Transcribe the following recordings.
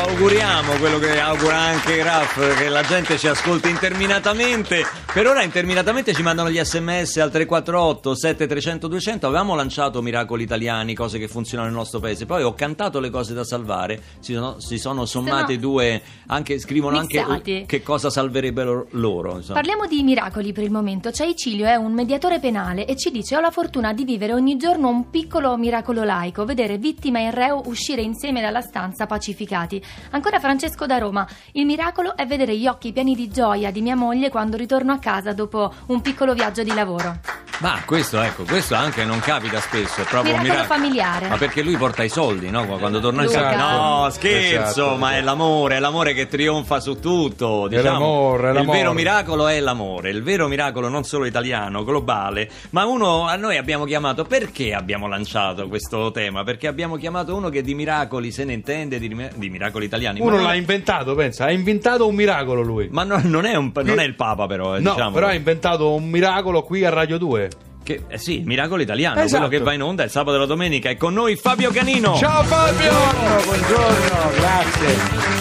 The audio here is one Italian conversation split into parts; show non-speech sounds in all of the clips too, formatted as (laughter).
auguriamo, quello che augura anche Graf, che la gente ci ascolti interminatamente. Per ora interminatamente ci mandano gli sms al 348 7300 200. Avevamo lanciato Miracoli Italiani, cose che funzionano nel nostro paese. Poi ho cantato le cose da salvare, si sono, si sono sommate Sono due, anche, scrivono anche mixati. che cosa salverebbero loro. insomma. Parliamo di miracoli per il momento. Ciaicilio è un mediatore penale e ci dice: Ho la fortuna di vivere ogni giorno un piccolo miracolo laico, vedere vittima e reo uscire insieme dalla stanza pacificati. Ancora Francesco da Roma: Il miracolo è vedere gli occhi pieni di gioia di mia moglie quando ritorno a casa dopo un piccolo viaggio di lavoro. Ma questo, ecco, questo anche non capita spesso, è proprio un Miracolo miracolo. familiare. Ma perché lui porta i soldi, no? Quando torna in casa. No, scherzo, Esatto. ma è l'amore, è l'amore che trionfa su tutto. Diciamo. l'amore, è Il l'amore. vero miracolo è l'amore, il vero miracolo non solo italiano, globale, ma uno a noi abbiamo chiamato, perché abbiamo lanciato questo tema? Perché abbiamo chiamato uno che di miracoli se ne intende, di, di miracoli italiani. Uno ma, l'ha non, inventato, pensa, ha inventato un miracolo lui. ma non, non è un- non è il Papa però, eh, no, diciamo. però ha inventato un miracolo qui a Radio 2. Che, eh sì, il miracolo italiano, Esatto. quello che va in onda il sabato e la domenica. È con noi Fabio Canino. Ciao Fabio! Buongiorno, grazie.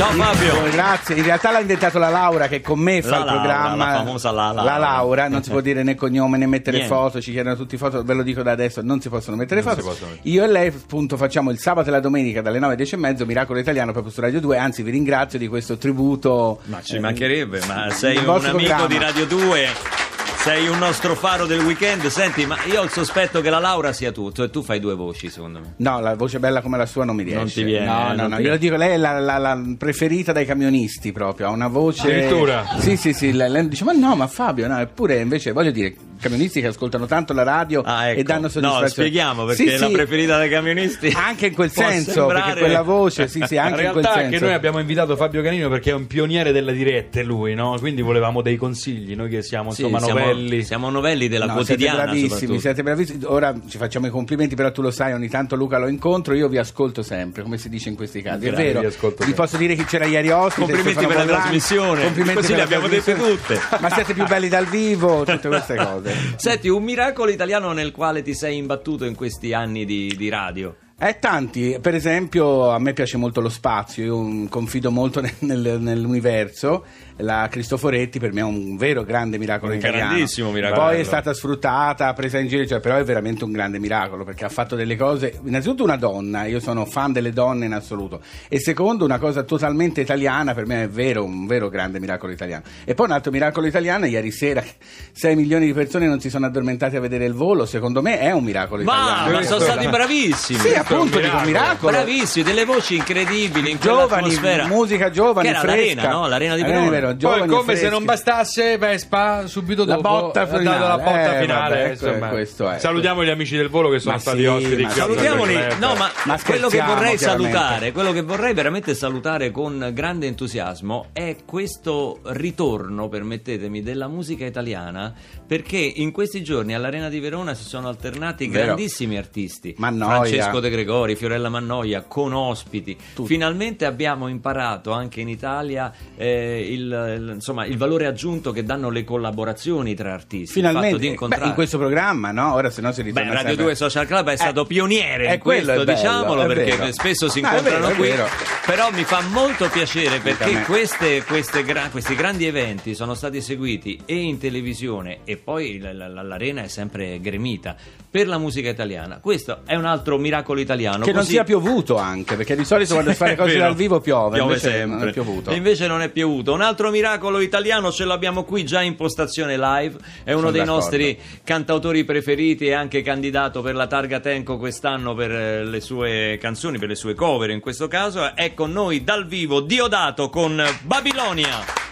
Ciao Fabio. Grazie. In realtà l'ha inventato la Laura che con me fa La il Laura, programma. la famosa la Laura. Laura, non si può dire né cognome né mettere Niente. foto, ci chiedono tutti foto, ve lo dico da adesso, non si possono mettere Non foto. possono mettere. Io e lei appunto facciamo il sabato e la domenica dalle 9 alle 10 e mezzo Miracolo Italiano proprio su Radio 2, anzi vi ringrazio di questo tributo. Ma ci eh, mancherebbe, ma sei il un amico programma. di Radio 2. Sei un nostro faro del weekend. Senti, ma io ho il sospetto che la Laura sia tutto e tu fai due voci, secondo me. No, la voce bella come la sua non mi riesce. Non ti viene, No, non no, no. viene. Io lo dico, lei è la, la- la preferita dai camionisti proprio. Ha una voce. Addirittura? Sì, sì, sì. Lei, lei dice, ma no, ma Fabio, no, eppure invece voglio dire, camionisti che ascoltano tanto la radio Ah, ecco. e danno soddisfazione. No, spieghiamo perché Sì, è la sì. preferita dei camionisti. Anche in quel senso, sembrare- perché quella voce, sì, sì, anche in in quel realtà senso. anche noi abbiamo invitato Fabio Canino perché è un pioniere delle dirette lui, no? Quindi volevamo dei consigli, noi che siamo Sì, insomma siamo, novelli. siamo novelli della No, quotidiana. siete bravissimi, siete bravissimi. Ora ci facciamo i complimenti, però tu lo sai, ogni tanto Luca lo incontro, io vi ascolto sempre, come si dice in questi casi. È Grazie, vero. vi ascolto Vi posso dire chi c'era ieri ospite. Complimenti per la trasmissione. Complimenti Così per le abbiamo dette tutte. Ma siete più belli dal vivo, tutte queste cose. (laughs) Senti, un miracolo italiano nel quale ti sei imbattuto in questi anni di, di radio. Eh, tanti, per esempio a me piace molto lo spazio, io confido molto (laughs) nel- nel- nell'universo, la Cristoforetti per me è un vero grande miracolo Un italiano. grandissimo miracolo. Poi è stata sfruttata, presa in giro, cioè, però è veramente un grande miracolo perché ha fatto delle cose, innanzitutto una donna, io sono fan delle donne in assoluto, e secondo una cosa totalmente italiana, per me è vero, un vero grande miracolo italiano. E poi un altro miracolo italiano, ieri sera (laughs) 6 milioni di persone non si sono addormentate a vedere il volo, secondo me è un miracolo Ma, italiano. ma sono stati bravissimi. Sì, appunto, dico miracolo. miracolo. Bravissimi, delle voci incredibili in giovani, musica giovani, Che era fresca. l'arena, no? L'arena di Arena Verona. Verona, Poi come se non bastasse Vespa subito La dopo botta ha dato finale, la botta eh, finale vabbè, insomma. questo è. salutiamo gli amici del volo che sono Ma stati sì, ospiti Salutiamoli, no, ma, Ma quello che vorrei salutare, quello che vorrei veramente salutare con grande entusiasmo è questo ritorno, permettetemi, della musica italiana, perché in questi giorni all'Arena di Verona si sono alternati Vero. grandissimi artisti. Mannoia. Francesco De Gregori, Fiorella Mannoia, con ospiti. Finalmente abbiamo imparato anche in Italia eh, il, il- insomma, il valore aggiunto che danno le collaborazioni tra artisti. Finalmente, di beh, incontrare. in questo programma, no? Ora se no si Beh, ritorna Radio sempre- 2 Social Club è stato Eh, pioniere eh, in questo, è bello, diciamolo, è perché vero. spesso si No, è incontrano vero, è qui. vero. Però mi fa molto piacere perché queste- queste gra- questi grandi eventi sono stati seguiti e in televisione e poi la- la- l'arena è sempre gremita per la musica italiana. Questo è un altro miracolo italiano. Che non così- sia piovuto anche, perché di solito (laughs) quando si fa le cose È vero. dal vivo piove, Piove invece sempre. non è piovuto. E invece non è piovuto. Un altro miracolo italiano ce l'abbiamo qui già in postazione live. È uno Sono dei d'accordo. nostri cantautori preferiti e anche candidato per la Targa Tenco quest'anno per eh, le sue canzoni, per le sue cover in questo caso. È con noi dal vivo Diodato con Babilonia.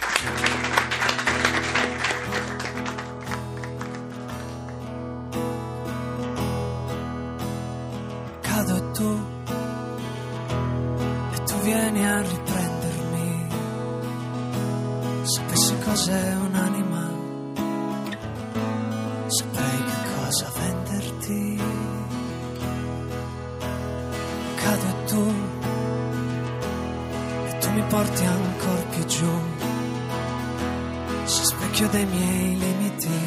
Tu, e tu mi porti ancora più giù. Se specchio dei miei limiti,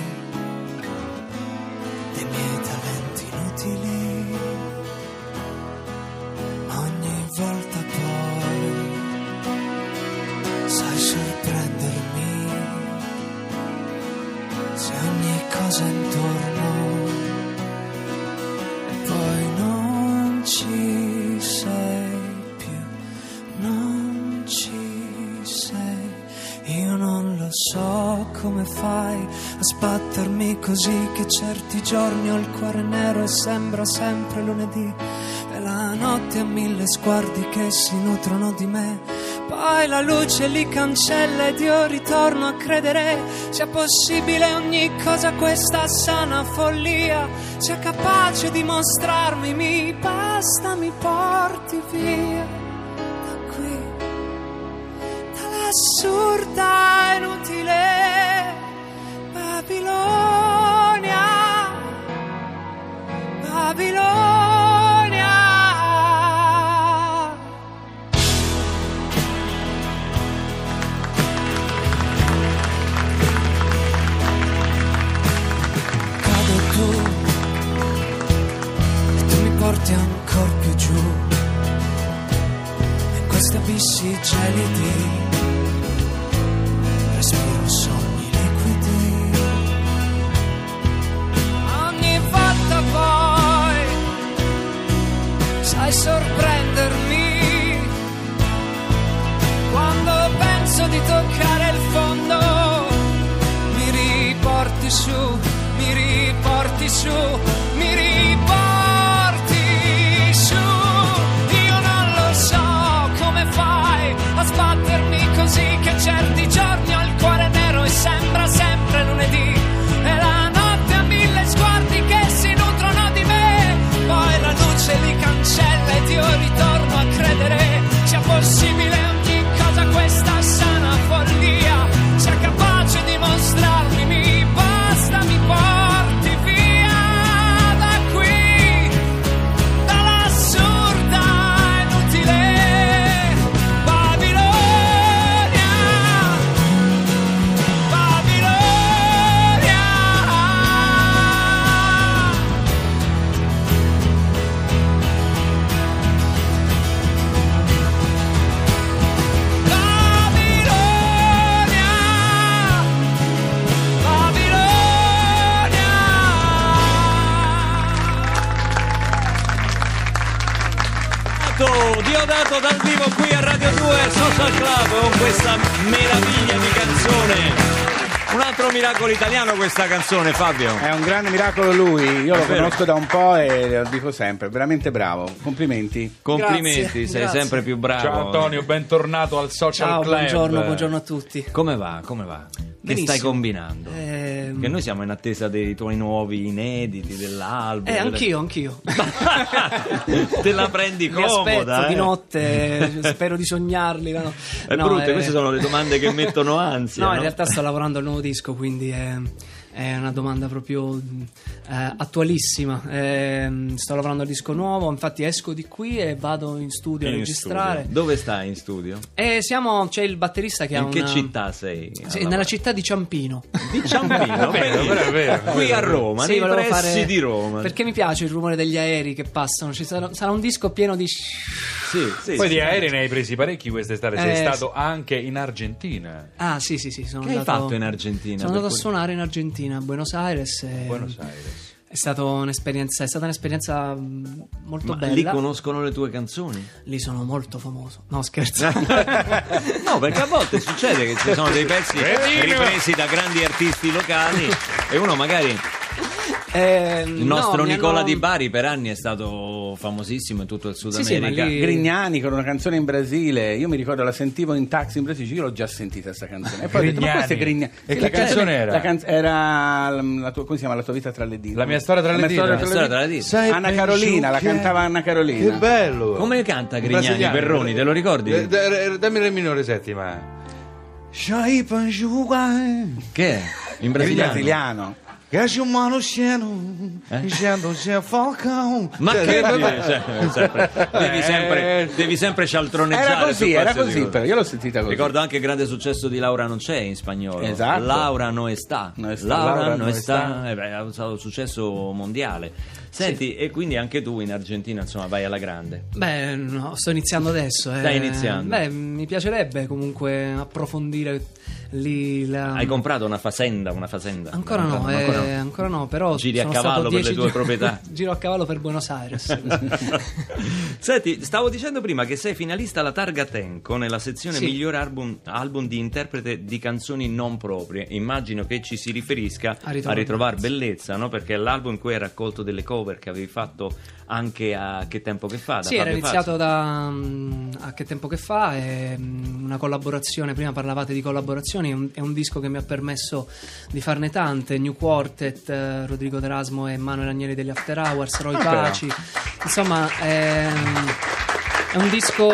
dei miei talenti inutili così che certi giorni ho il cuore nero e sembra sempre lunedì. E la notte ha mille sguardi che si nutrono di me. Poi la luce li cancella ed io ritorno a credere. Sia possibile ogni cosa questa sana follia. Sia capace di mostrarmi mi basta mi porti via da qui. Dall'assurda inutile Babilonia Babilonia. Cado tu e tu mi porti ancora più giù. In questi abissi gelidi respiro sogni sorprendermi quando penso di toccare il fondo mi riporti su, mi riporti su, mi riporti su. Io non lo so come fai a sbattermi così che certi giorni altro miracolo italiano questa canzone, Fabio. È un grande miracolo lui, io lo vero. conosco da un po' e lo dico sempre, veramente bravo, complimenti. Complimenti, Grazie, sei grazie. sempre più bravo. Ciao Antonio, bentornato al Social Ciao, Club. buongiorno, buongiorno a tutti. Come va? Come va? Che stai combinando? Ehm, Che noi siamo in attesa dei tuoi nuovi inediti, dell'album. Eh, anch'io, anch'io. (laughs) Te la prendi (laughs) comoda, di eh? notte, (laughs) spero di sognarli. No, È No, brutte, eh, queste sono le domande che mettono ansia. No, no? in realtà sto lavorando al nuovo disco, quindi è, è una domanda proprio eh, attualissima. Ehm, sto lavorando al disco nuovo, infatti esco di qui e vado in studio a In registrare. studio. Dove stai in studio? E siamo, c'è il batterista che ha in che una... città sei? Sì, nella città di Ciampino. di Ciampino, (laughs) Vero, vero, vero, qui a. Roma, Sì, nei pressi fare- di Roma. Perché mi piace il rumore degli aerei che passano. Ci sarà, sarà un disco pieno di. Sì, sì, Poi sì. di aerei ne hai presi parecchi quest'estate, sei Eh, stato anche in Argentina. Ah, sì, sì, sì. Sono Che hai andato- fatto in Argentina? Sono andato a cui- suonare in Argentina, a Buenos Aires. E Buenos Aires. È, stato un'esperienza, è stata un'esperienza mh, molto Ma bella. lì conoscono le tue canzoni? Lì sono molto famoso. No, scherzo. (laughs) no, perché a volte succede che ci sono dei pezzi Cretino! ripresi da grandi artisti locali e uno magari Ehm, il nostro no, Nicola hanno- Di Bari per anni è stato famosissimo in tutto il Sud Sì, sì, America. lì- Grignani con una canzone in Brasile, io mi ricordo la sentivo in taxi in Brasile, io l'ho già sentita questa canzone. E poi ho detto, ma questa è Grignani. Grignani. E Sì, che la canzone era? La canz- era la tua, come si chiama? La tua vita tra le dita. La mia storia tra le mia dita. storia La storia tra le dita. Anna Carolina, la cantava Anna Carolina. Che bello! Come canta Grignani Brasiliano. Perroni, te lo ricordi? Eh, Dammi le minore settima. Che è? In In brasiliano? brasiliano. Gajumano Xeno. Xeno Xeno Falcão. Ma Cioè, che eh, devi (laughs) sempre, devi sempre, devi sempre cialtroneggiare Era così, era così, però io l'ho sentita così. Ricordo anche il grande successo di Laura non c'è in spagnolo. Esatto. Laura no está. No está, Laura, Laura no está. está. Eh beh, ha stato un successo mondiale. Senti, e quindi anche tu in Argentina, insomma, vai alla grande. Beh, no, sto iniziando adesso. eh. Stai iniziando. Beh, mi piacerebbe comunque approfondire lì la- Hai comprato una fazenda, una fazenda? Ancora no, Ancora eh, ancora no, però Giri a cavallo per le tue gio- proprietà. (laughs) Giro a cavallo per Buenos Aires. (laughs) Senti, stavo dicendo prima che sei finalista alla Targa Tenco nella sezione Sì. miglior album, album di interprete di canzoni non proprie. Immagino che ci si riferisca A Ritrovare ritrovare bellezza, no? Perché è l'album in cui hai raccolto delle cover che avevi fatto anche a che tempo che fa? Da Sì, era iniziato Fazio. da mm, a che tempo che fa, è mm, una collaborazione, prima parlavate di collaborazioni, è un, disco che mi ha permesso di farne tante, New Quartet, eh, Rodrigo D'Erasmo e Manuel Agnelli degli After Hours, Roy Ah, però. Paci, insomma è, è un disco...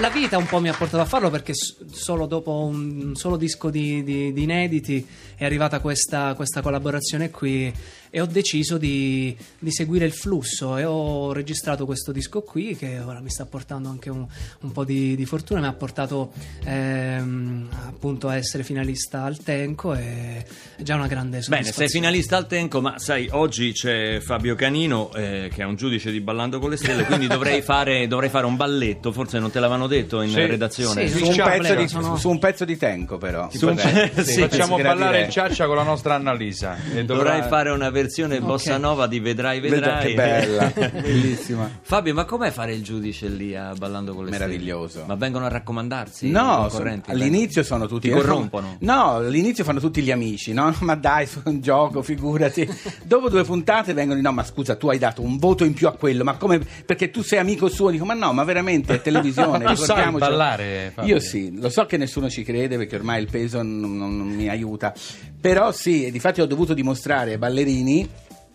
La vita un po' mi ha portato a farlo perché solo dopo un solo disco di, di- di inediti è arrivata questa, questa collaborazione qui e ho deciso di, di seguire il flusso e ho registrato questo disco qui che ora mi sta portando anche un, un po' di, di fortuna, mi ha portato ehm, appunto a essere finalista al Tenco e è già una grande Bene, soddisfazione. sei finalista al Tenco, ma sai, oggi c'è Fabio Canino, eh, che è un giudice di Ballando con le Stelle, quindi (laughs) dovrei fare, dovrei fare un balletto, forse non te l'avevano detto in Sì. redazione. Sì, Su un, pezzo di, sono- su un pezzo di Tenco però Su un pe- (laughs) sì, Facciamo ballare il ciaccia con la nostra Annalisa. E dovrà- Dovrai fare una versione bossa nova di Vedrai, Vedrai vedrai. che bella, (laughs) bellissima. Fabio, ma com'è fare il giudice lì a Ballando con le Meraviglioso. Stelle? Ma vengono a raccomandarsi? No, sono- all'inizio sono tutti Ti corrompono? No, all'inizio fanno tutti gli amici, no? (laughs) Ma dai, su un gioco, figurati. Dopo due puntate vengono, no, ma scusa, tu hai dato un voto in più a quello, ma come? Perché tu sei amico suo, dico, ma no, ma veramente è televisione. (laughs) Tu sai ballare, Fabio? Io sì, lo so che nessuno ci crede perché ormai il peso non- non mi aiuta, però sì, difatti ho dovuto dimostrare ai ballerini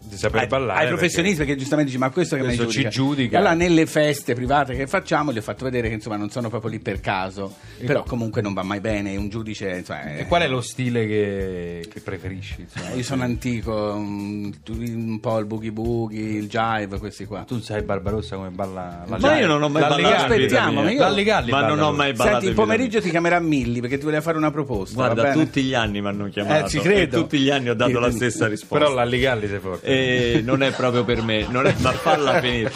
di saper ai, ballare. ai professionisti perché giustamente dici ma questo che mi Questo ci giudica giudica. E allora nelle feste private che facciamo gli ho fatto vedere che insomma non sono proprio lì per caso però comunque non va mai bene un giudice insomma, perché- è- E qual è lo stile che, che preferisci? insomma? io sono antico un, un po' il boogie boogie il jive questi qua Tu sai Barbarossa come balla la Ma Giai? io non ho mai ballato Galli. Aspettiamo, ma io- Galli Ma non ho mai ballato Senti, il pomeriggio ti chiamerà Milli perché ti voleva fare una proposta va Guarda, bene? tutti gli anni mi hanno chiamato Eh, ci credo. e tutti gli anni ho dato Io- la stessa risposta. Però Lalli Galli sei forte. E non è proprio per me, non è, ma falla finire.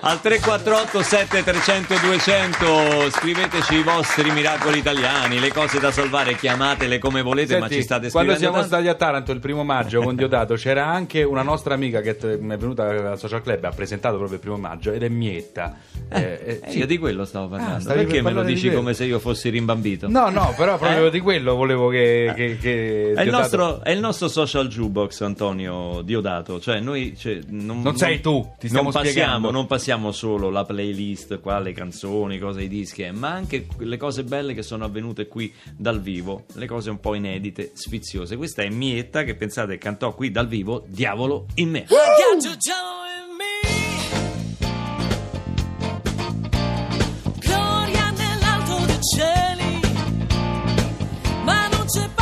Al 348 7300 200 scriveteci i vostri miracoli italiani, le cose da salvare, chiamatele come volete, ma Senti, ci state quando scrivendo siamo tanto. stati a Taranto il primo maggio con Diodato c'era anche una nostra amica che è venuta al social club ha presentato proprio il primo maggio ed è Mietta Eh, eh, Eh, sì. Io di quello stavo parlando. stavi Perché per me lo dici come se io fossi rimbambito? no no però proprio Eh? di quello volevo che, che, che È il, nostro, è il nostro social jukebox, Antonio Diodato. Cioè, noi cioè, non, Non sei tu, ti stiamo non passiamo, spiegando. non passiamo solo la playlist, qua le canzoni, cose i dischi, eh, ma anche le cose belle che sono avvenute qui dal vivo, le cose un po' inedite, sfiziose. Questa è Mietta che pensate cantò qui dal vivo Diavolo in me. Me Gloria nell'alto dei cieli Ma non c'è pace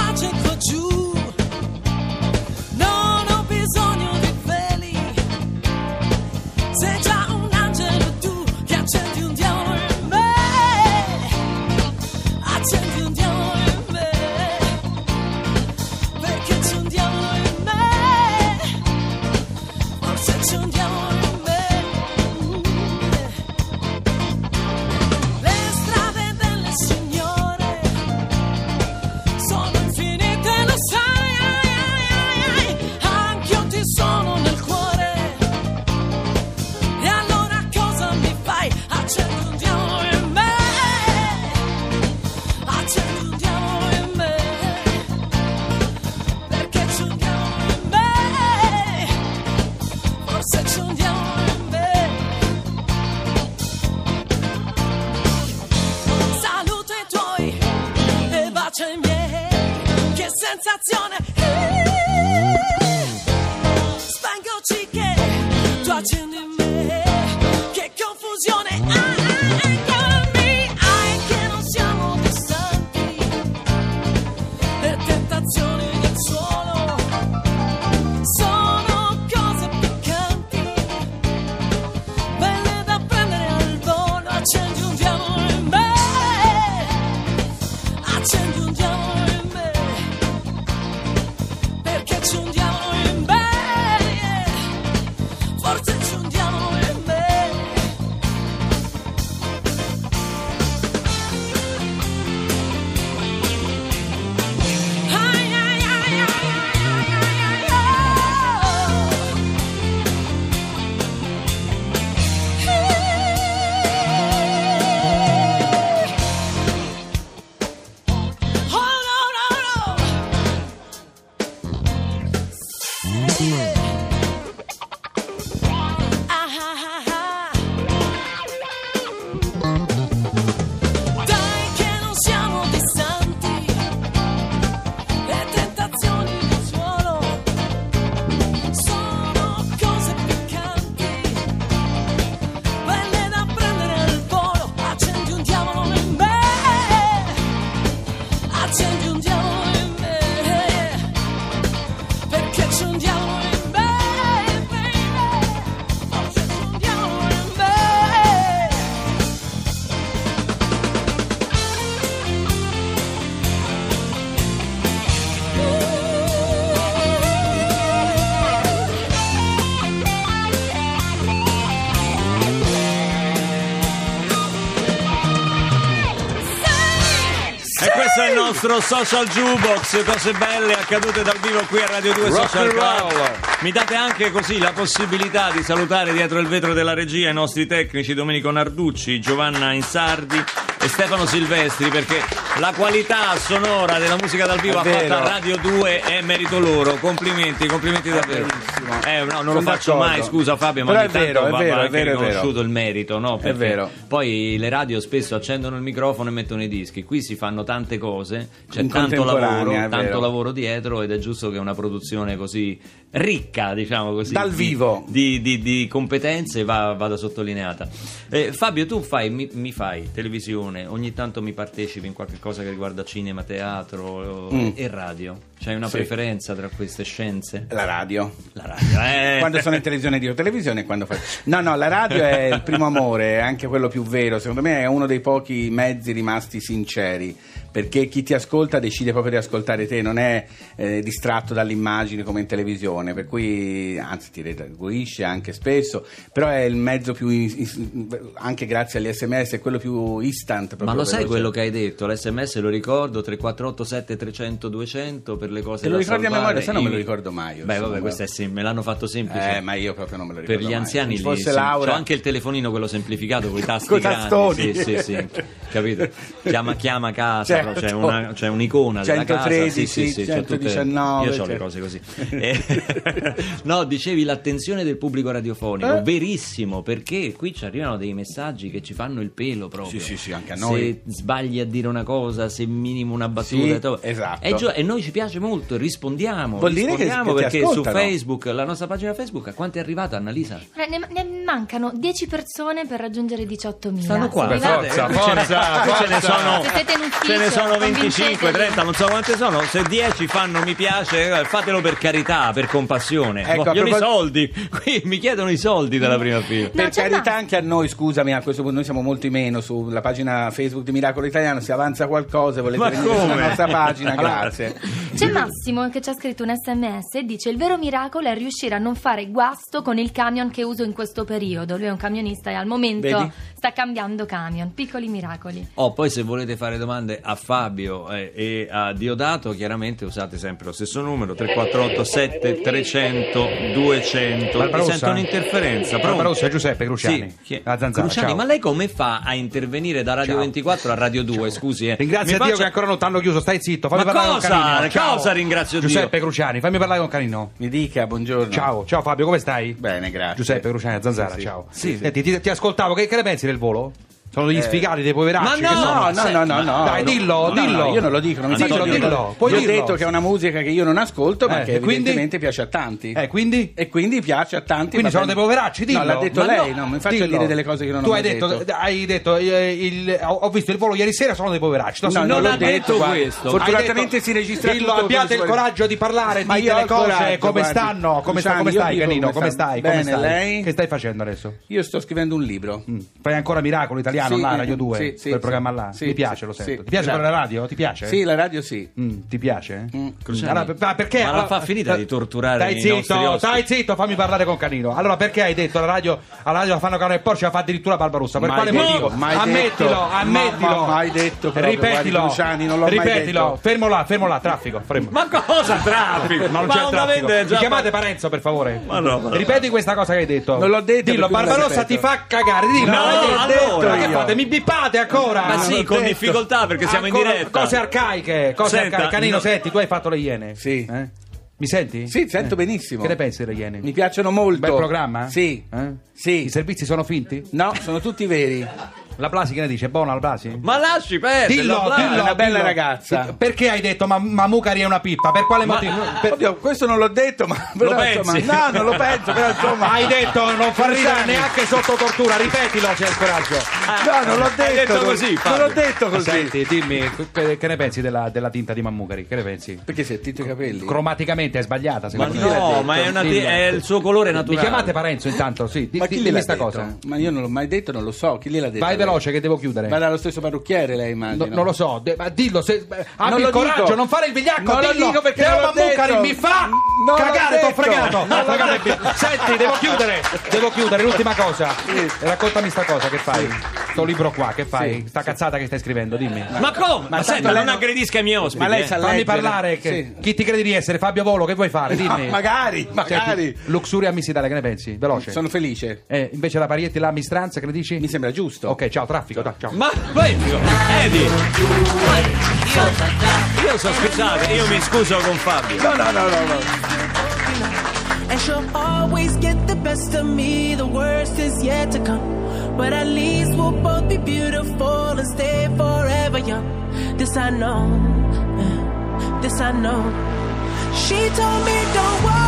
perché nostro social jukebox, cose belle accadute dal vivo qui a Radio 2 Rock Social Club. Mi date anche così la possibilità di salutare dietro il vetro della regia i nostri tecnici Domenico Narducci, Giovanna Insardi e Stefano Silvestri perché la qualità sonora della musica dal vivo fatta a Radio 2 è merito loro. Complimenti, complimenti davvero. Eh, no, non Sono lo faccio d'accordo. mai, scusa Fabio, ma Però ogni è vero, tanto è va, vero, va è anche vero, è vero. riconosciuto il merito, no? Perché vero. Poi le radio spesso accendono il microfono e mettono i dischi. Qui si fanno tante cose, c'è In tanto contemporanea, lavoro, è tanto vero. lavoro dietro ed è giusto che una produzione così ricca, diciamo così, Dal di- vivo. di, di- di competenze va- vada sottolineata. Eh, Fabio, tu fai, mi, mi fai televisione, ogni tanto mi partecipi in qualche cosa che riguarda cinema, teatro Mm. e radio. C'hai una Sì. preferenza tra queste scienze? La radio. La radio, eh. (laughs) Quando sono in televisione dico televisione e quando faccio... No, no, la radio è il primo amore, è anche quello più vero. Secondo me è uno dei pochi mezzi rimasti sinceri, perché chi ti ascolta decide proprio di ascoltare te, non è eh, distratto dalle immagini come in televisione, per cui anzi ti retribuisce anche spesso, però è il mezzo più, anche grazie agli sms, è quello più instant. Ma lo sai veloce. quello che hai detto? L'SMS lo ricordo 3487 300 200 per le cose Te lo ricordi a salvare. memoria? Se no me lo ricordo mai Beh, vabbè, questo è sem- me l'hanno fatto semplice. Eh, ma io proprio non me lo per ricordo gli mai. anziani Se lì, fosse sì. Laura... c'ho anche il telefonino quello semplificato con i (laughs) tasti Coi grandi. tastoni. Sì, sì, sì. Capito? Chiama, chiama casa, Certo. c'è, una, c'è un'icona della casa. 113, Sì, sì, sì, c'è tutte- 119, Io ho le cioè. cose così. Eh, (laughs) no, dicevi l'attenzione del pubblico radiofonico, Eh? verissimo, perché qui ci arrivano dei messaggi che ci fanno il pelo proprio. Sì, sì, sì, anche a Se noi. sbagli a dire una cosa, se minimo una battuta, Sì, to- esatto. E, gio- e noi ci piace molto, rispondiamo. Vuol dire che- rispondiamo che perché su. Facebook, la nostra pagina Facebook, a quanto è arrivata Annalisa? Ne, ne mancano 10 persone per raggiungere 18.000. Stanno qua, guardate, Forza, qui ce ne- forza, qui ce ne forza. sono, ufficio, ce ne sono 25, convinceteli. 30, non so quante sono. Se 10 fanno mi piace, eh, fatelo per carità, per compassione. Ecco, a Vogliono i propos- soldi. (laughs) Qui mi chiedono i soldi dalla prima fila. No, per carità Max. anche a noi, scusami, a questo punto noi siamo molti meno sulla pagina Facebook di Miracolo Italiano, se avanza qualcosa volete Ma venire come? sulla nostra pagina, grazie. C'è Massimo che ci ha scritto un sms e dice il vero miracolo è riuscire a non fare guasto con il camion che uso in questo periodo. Lui è un camionista e al momento Vedi? sta cambiando camion. Piccoli miracoli. Oh, poi se volete fare domande a Fabio eh, e a Diodato, chiaramente usate sempre lo stesso numero 348 7300 200. Mi Barbarossa? sento un'interferenza. Barbarossa, Giuseppe Cruciani. Sì, La zanzara, Cruciani, ciao. ma lei come fa a intervenire da Radio Ciao. 24 a Radio 2? Scusi, eh. Ringrazia Mi Dio faccia- che ancora non t'hanno chiuso, stai zitto, fammi Ma parlare cosa? Canino. Ciao. Cosa ringrazio Dio? Giuseppe Cruciani, fammi parlare con Canino. Mi dica, buongiorno. Ciao, ciao Fabio, come stai? Bene, grazie. Giuseppe Cruciani, Zanzara, Sì, sì. ciao. Sì, sì. Senti, ti, ti ascoltavo, che, che ne pensi del volo? Sono degli sfigati, dei poveracci. Ma no? No, no, no, no. Dai, dillo, dillo. io non lo dico, non mi Dillo, faccio dire. dillo, puoi Io ho detto che è una musica che io non ascolto, ma Eh, che e evidentemente piace a tanti. Eh, quindi? E quindi piace a tanti. Quindi sono dei poveracci, dillo. No, l'ha detto lei, no, mi faccia dillo. dire delle cose che non tu ho mai detto, detto. hai detto eh, ho visto il volo ieri sera, sono dei poveracci. Non, ha detto questo. Fortunatamente si registra dillo, abbiate il coraggio di parlare, io ho le cose come stanno, come, io stai Canino, come come sta. stai, come Bene, lei? Che stai facendo adesso? Io sto scrivendo un libro. Mm. Fai ancora Miracolo Italiano Sì, là, Radio 2, sì, sì, quel programma là? Sì, Mi piace, sì, lo sento. sì. Ti piace Esatto. fare la radio? Ti piace? Sì, la radio sì. Mm, ti piace? Mm. Cruciani, Allora, per- ma perché? ma la fa finita di torturare Stai i zitto, stai zitto, fammi parlare con Canino. Allora, perché hai detto alla radio, alla radio la fanno Cano e Porci la fa addirittura Barbarossa? Per Mai quale detto, motivo? mai ammettilo, detto. ammettilo. Ma- ma- mai detto proprio, Ripetilo. guardi, Cruciani, non l'ho mai Ripetilo. detto. Fermo là, fermo là, traffico. fermo. Ma cosa traffico? Ma non c'è traffico. Mi chiamate Parenzo, per favore. Ripeti questa cosa che hai detto. Non l'ho detto, Dillo, la Barbarossa ti fa cagare. Dillo. No, L'hai detto. allora. Fate? Mi bippate ancora? Ma sì, con detto. difficoltà perché siamo Ancora in diretta. Cose arcaiche, cose Senta, arcaiche. Canino, no- senti, tu hai fatto le iene. Sì. Eh? Mi senti? Sì, sento Eh. benissimo. Che ne pensi delle iene? Mi piacciono molto. Bel programma? Sì. Eh? Sì. I servizi sono finti? No, sono tutti veri. La Blasi che ne dice? Buona la Blasi? Ma lasci perdere. Dillo, la dillo, è una bella dillo. ragazza. Perché hai detto ma, ma Mucari è una pippa? Per quale motivo? Per- Oddio, questo non l'ho detto, ma però, pensi? insomma, no, non lo penso, però insomma. Hai detto non far ridere neanche sotto tortura, ripetilo hai il coraggio. No, non l'ho detto, Hai detto così, Non Fabio. l'ho detto così. Senti, dimmi, che, ne pensi della, della tinta di Mammugari? Che ne pensi? Perché si è tinto i capelli? Cromaticamente è sbagliata, Ma secondo me. no, ma è, una è il suo colore Mi naturale. chiamate Parenzo intanto, sì. Di, Ma chi dimmi sta detto? cosa. Ma io non l'ho mai detto, non lo so. Chi gliel'ha detto? Vai? Veloce che devo chiudere. Va dallo stesso parrucchiere, lei immagino. No, non lo so, de- ma dillo, se, abbi il coraggio, dico. non fare il vigliacco, Non lo dillo. dico perché Teo Mammucari mi fa Non cagare, t'ho fregato. Detto. Senti, devo chiudere, devo chiudere, l'ultima cosa. Raccontami sta cosa che fai questo libro qua che fai? Sì, Sta sì. cazzata che stai scrivendo, dimmi. Ma come? Ma, ma senta, non aggredisca i miei ospiti. Ma lei sa eh. Fammi parlare che... sì. chi ti credi di essere? Fabio Volo, che vuoi fare? (laughs) Dimmi. No, magari, magari. Senti, Luxuria Miss Italia, che ne pensi? Veloce. Sono felice. Eh, invece la Parietti la Mistranza, che ne dici? Mi sembra giusto. Ok, ciao, traffico, ciao. ciao. Ma poi Edi. Io, io so scusate, io mi scuso con Fabio. no, no, no. no. no. and she'll always get the best of me. The worst is yet to come. But at least we'll both be beautiful and stay forever young. This I know. This I know. She told me don't worry.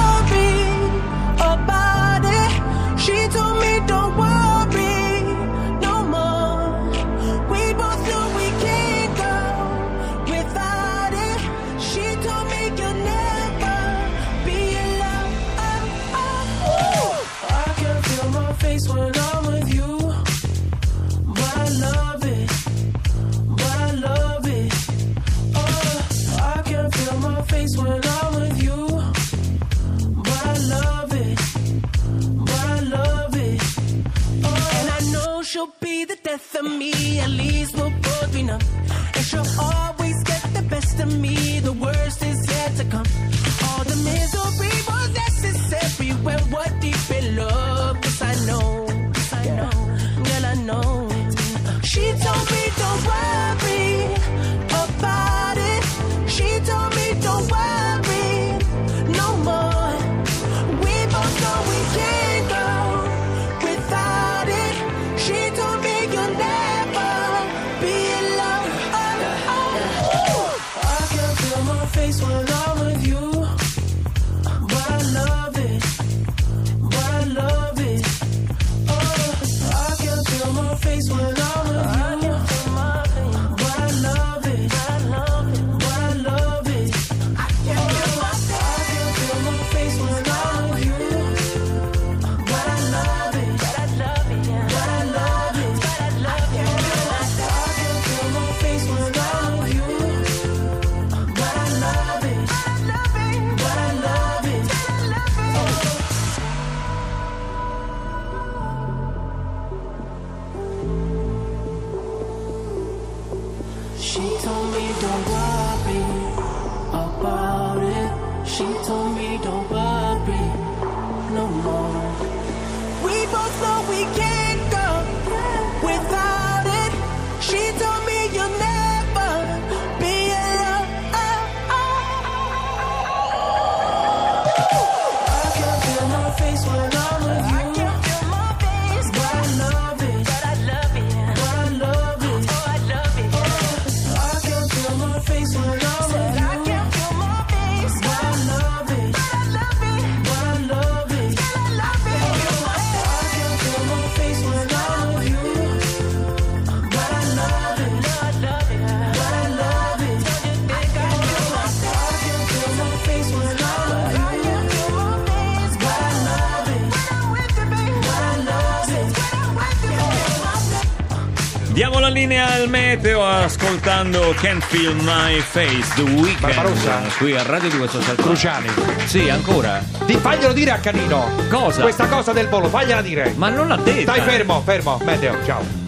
linea al meteo ascoltando Can't Feel My Face The Weekend Barbarossa. qui a Radio di questo salto Cruciani. Sì, ancora. Di, faglielo dire a Canino. Cosa? questa cosa del volo fagliela dire. Ma non l'ha detto stai fermo fermo meteo ciao.